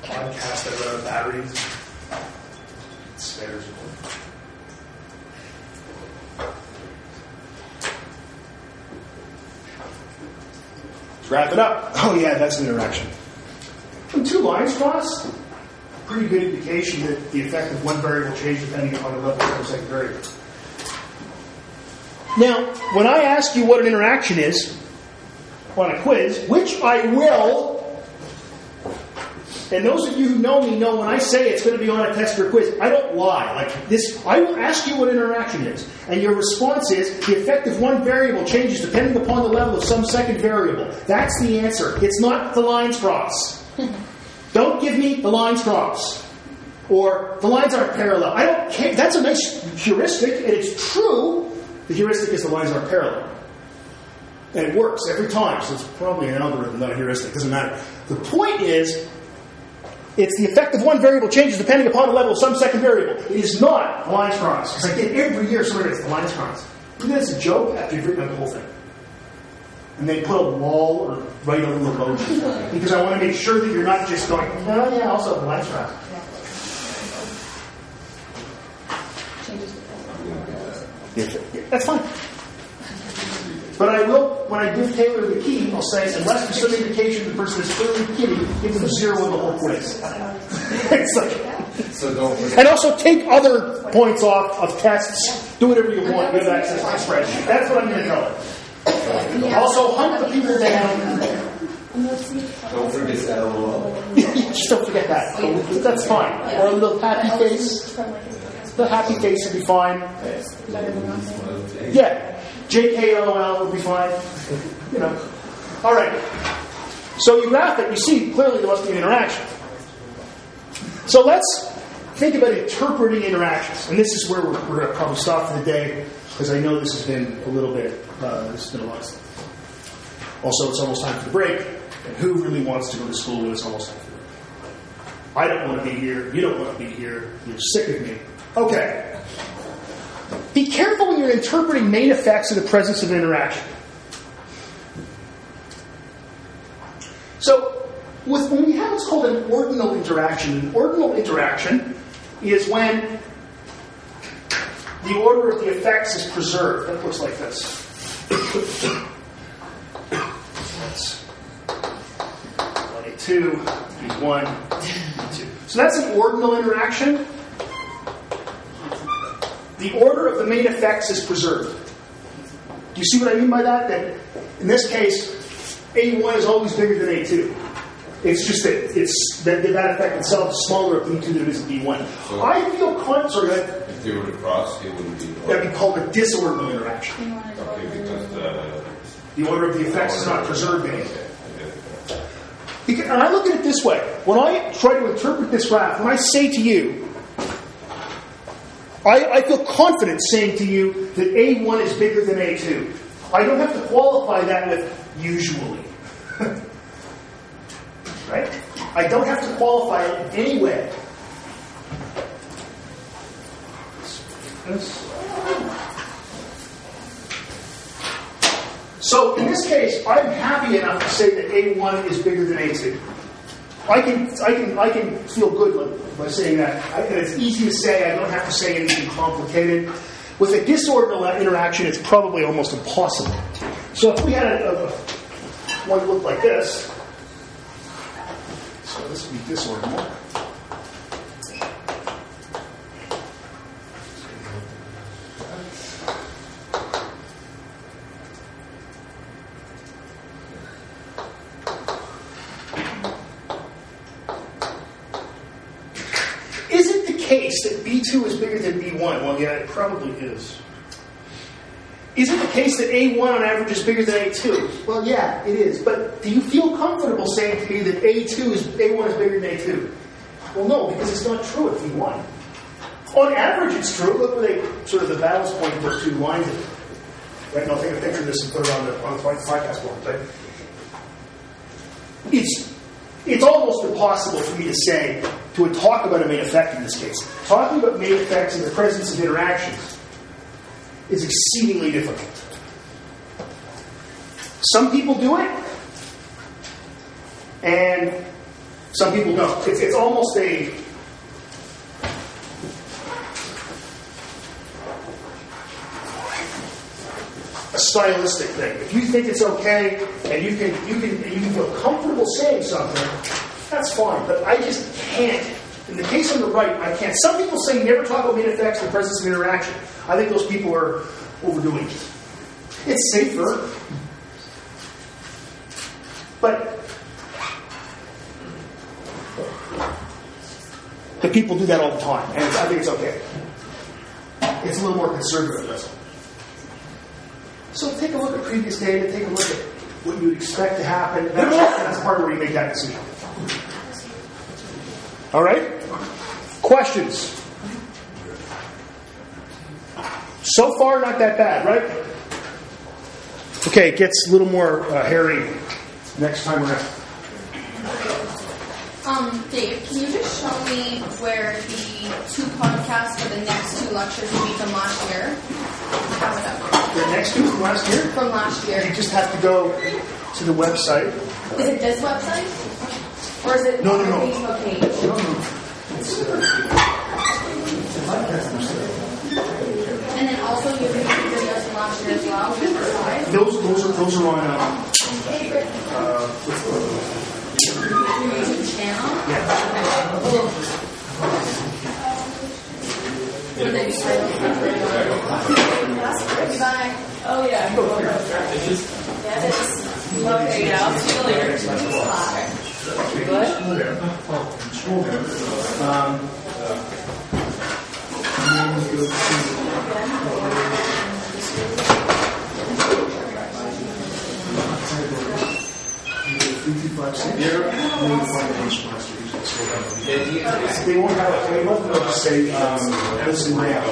podcast that run out of batteries stairs. Let's wrap it up. Oh, yeah, that's an interaction. When two lines crossed. Pretty good indication that the effect of one variable change depending upon the level of the second variable. Now, when I ask you what an interaction is on a quiz, which I will and those of you who know me know when I say it's going to be on a test or quiz, I don't lie. Like this, I will ask you what interaction is, and your response is the effect of one variable changes depending upon the level of some second variable. That's the answer. It's not the lines cross. don't give me the lines cross. Or the lines aren't parallel. I don't care. That's a nice heuristic, and it's true. The heuristic is the lines aren't parallel. And it works every time, so it's probably an algorithm, not a heuristic. Doesn't matter. The point is, it's the effect of one variable changes depending upon the level of some second variable. It is not the lines cross. Because I get every year somebody gets the lines cross. You think that's a joke after you've written the whole thing. And they put a wall or write a little emoji. because I want to make sure that you're not just going, oh yeah, also the lines cross. Changes That's fine. But I will, when I give Taylor the key, I'll say, unless there's some indication the person is clearly kidding, give them zero in the whole quiz. it's like, So don't and also take other points off of tests. Do whatever you want. You have access to my spreadsheet. That's what I'm going to tell her. Also, hunt the people down. Don't forget that LOL. Just don't forget that. That's fine. Or a little happy face. The happy face would be fine. Yeah. JKLOL would be fine. You know. All right. So you graph it, you see clearly there must be an interaction. So let's think about interpreting interactions. And this is where we're, we're going to probably stop for the day because I know this has been a little bit, uh, this has been a lot. Also, it's almost time for the break. And who really wants to go to school when it's almost time for the break? I don't want to be here. You don't want to be here. You're sick of me. Okay. Be careful when you're interpreting main effects in the presence of an interaction. So, with, when we have what's called an ordinal interaction, an ordinal interaction is when the order of the effects is preserved. That looks like this. That's two. So that's an ordinal interaction the order of the main effects is preserved. Do you see what I mean by that? That in this case, A1 is always bigger than A2. It's just that it's that that effect itself is smaller at B2 than it is at B1. So- I feel con- that- If they were to cross, it wouldn't be. that'd be called a disordinal interaction. Okay, because the. The order of the effects is not preserved anymore. Because, and I look at it this way: when I try to interpret this graph, when I say to you, I, I feel confident saying to you that A1 is bigger than A2. I don't have to qualify that with usually. right? I don't have to qualify it in any way. So in this case, I'm happy enough to say that A1 is bigger than A2. I can, I can, I can feel good by, by saying that. I, and it's easy to say. I don't have to say anything complicated. With a disordered interaction, it's probably almost impossible. So if we had a, a, one look like this, so this would be disordered. 1. Well, yeah, it probably is. Is it the case that A1 on average is bigger than A2? Well, yeah, it is. But do you feel comfortable saying to me that A2 is A1 is bigger than A2? Well, no, because it's not true at V1. On average, it's true. Look where they sort of the balance point of those two lines. Right now, take a picture of this and put it on the on the podcast board. But it's it's almost impossible for me to say to talk about a main effect in this case. Talking about main effects in the presence of interactions is exceedingly difficult. Some people do it, and some people don't. It's, it's almost a a a stylistic thing. If you think it's okay and you can you can you can feel comfortable saying something, that's fine. But I just can't. In the case on the right, I can't. Some people say never talk about main effects the presence of interaction. I think those people are overdoing it. It's safer, but the people do that all the time, and I think it's okay. It's a little more conservative, that's all. So take a look at previous data, take a look at what you would expect to happen. That's part of where you make that decision. All right? Questions? So far, not that bad, right? Okay, it gets a little more uh, hairy next time around. Um, Dave, can you just show me where the two podcasts for the next two lectures will be from last year? Have it up. The next two from last year, From last year. you just have to go to the website. Is it this website? Or is it No, no, on no. the Facebook page? And then also you can see videos from last year as well. Those, those are those are on. Uh, Your YouTube channel. Would they be titled Okay, bye. Oh, yeah. Yeah, it is. Okay, yeah, I'll see you later. What? They won't have. They won't they'll just say, um, "Listen now."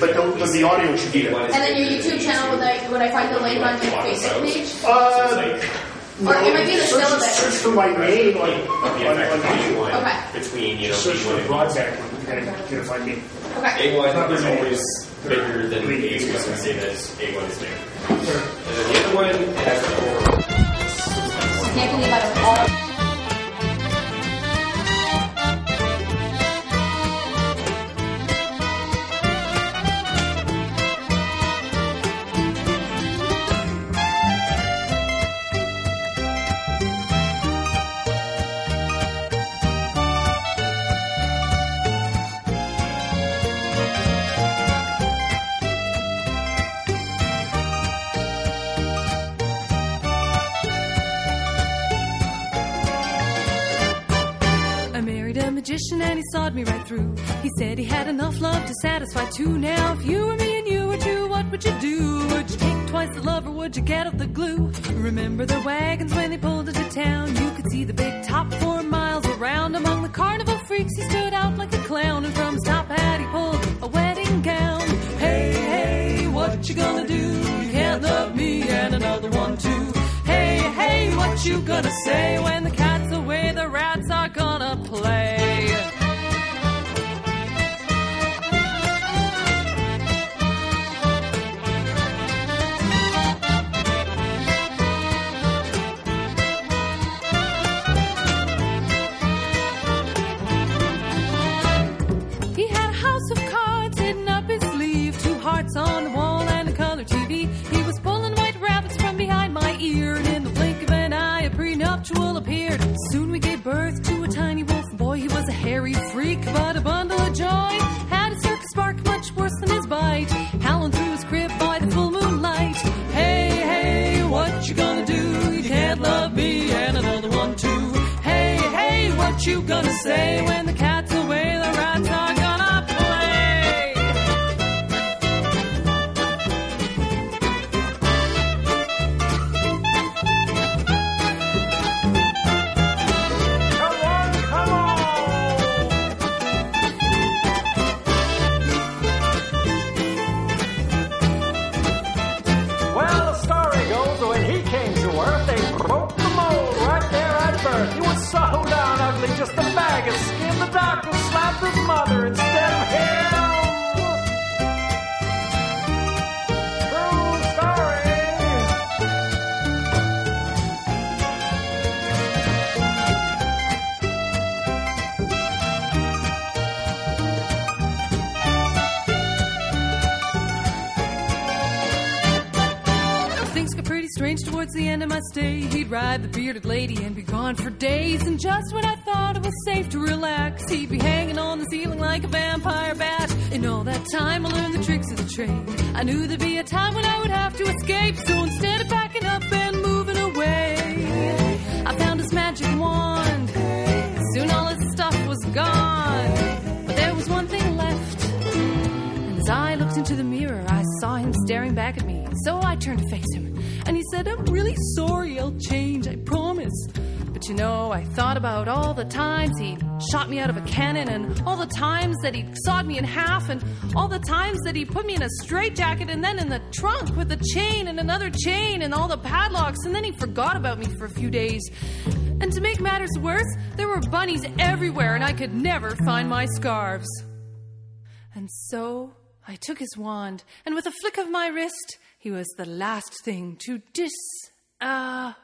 But the, but the audio should be there. And then your YouTube channel, would I, would I find the link on your Facebook page? Uh, Or it might be the search, syllabus. search for my name like, The on, on. Okay. Between, you know, Search for A1 and Brodbeck. You're gonna, you're gonna find me. Okay. A1 is always bigger than A2, so we say that A1 is bigger. And then the other one, it has a four. Can't believe out of all. Me right through. He said he had enough love to satisfy two. Now, if you were me and you were two, what would you do? Would you take twice the love or would you get up the glue? Remember the wagons when they pulled into town? You could see the big top four miles around. Among the carnival freaks, he stood out like a clown. And from his top hat, he pulled a wedding gown. Hey, hey, what you gonna do? You can't love me and another one too. Hey, hey, what you gonna say when the cat's away? The rats are gonna play. Prenuptial appeared. Soon we gave birth to a tiny wolf boy. He was a hairy freak, but a bundle of joy. Had a circus bark much worse than his bite, howling through his crib by the full moonlight. Hey, hey, what you gonna do? You can't love me and another one too. Hey, hey, what you gonna say when the towards the end of my stay, he'd ride the bearded lady and be gone for days. And just when I thought it was safe to relax, he'd be hanging on the ceiling like a vampire bat. In all that time, I learned the tricks of the trade. I knew there'd be a time when I would have to escape, so instead of packing up and moving away, I found his magic wand. Soon all his stuff was gone, but there was one thing left. And as I looked into the mirror, I saw him staring back at me. So I turned to face him, said, I'm really sorry, I'll change, I promise. But you know, I thought about all the times he shot me out of a cannon, and all the times that he sawed me in half, and all the times that he put me in a straitjacket, and then in the trunk with a chain and another chain and all the padlocks, and then he forgot about me for a few days. And to make matters worse, there were bunnies everywhere, and I could never find my scarves. And so I took his wand, and with a flick of my wrist, he was the last thing to disappear.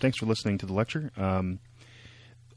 Thanks for listening to the lecture. Um,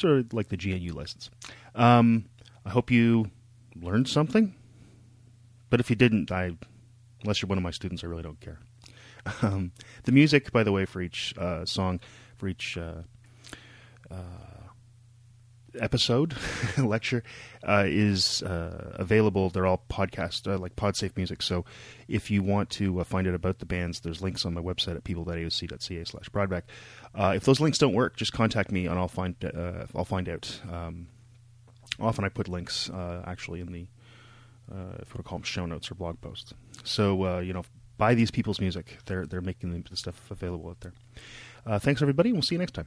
Sort of like the GNU license. Um, I hope you learned something. But if you didn't, I, unless you're one of my students, I really don't care. Um, the music, by the way, for each uh, song, for each uh, uh, episode lecture uh, is uh, available. They're all podcast uh, like PodSafe music. So if you want to uh, find out about the bands, there's links on my website at people.aoc.ca slash brodbeck. Uh, if those links don't work, just contact me and I'll find uh, I'll find out. Um, often I put links actually in the if we call them show notes or blog posts. So you know, buy these people's music. They're they're making the stuff available out there. Thanks everybody. We'll see you next time.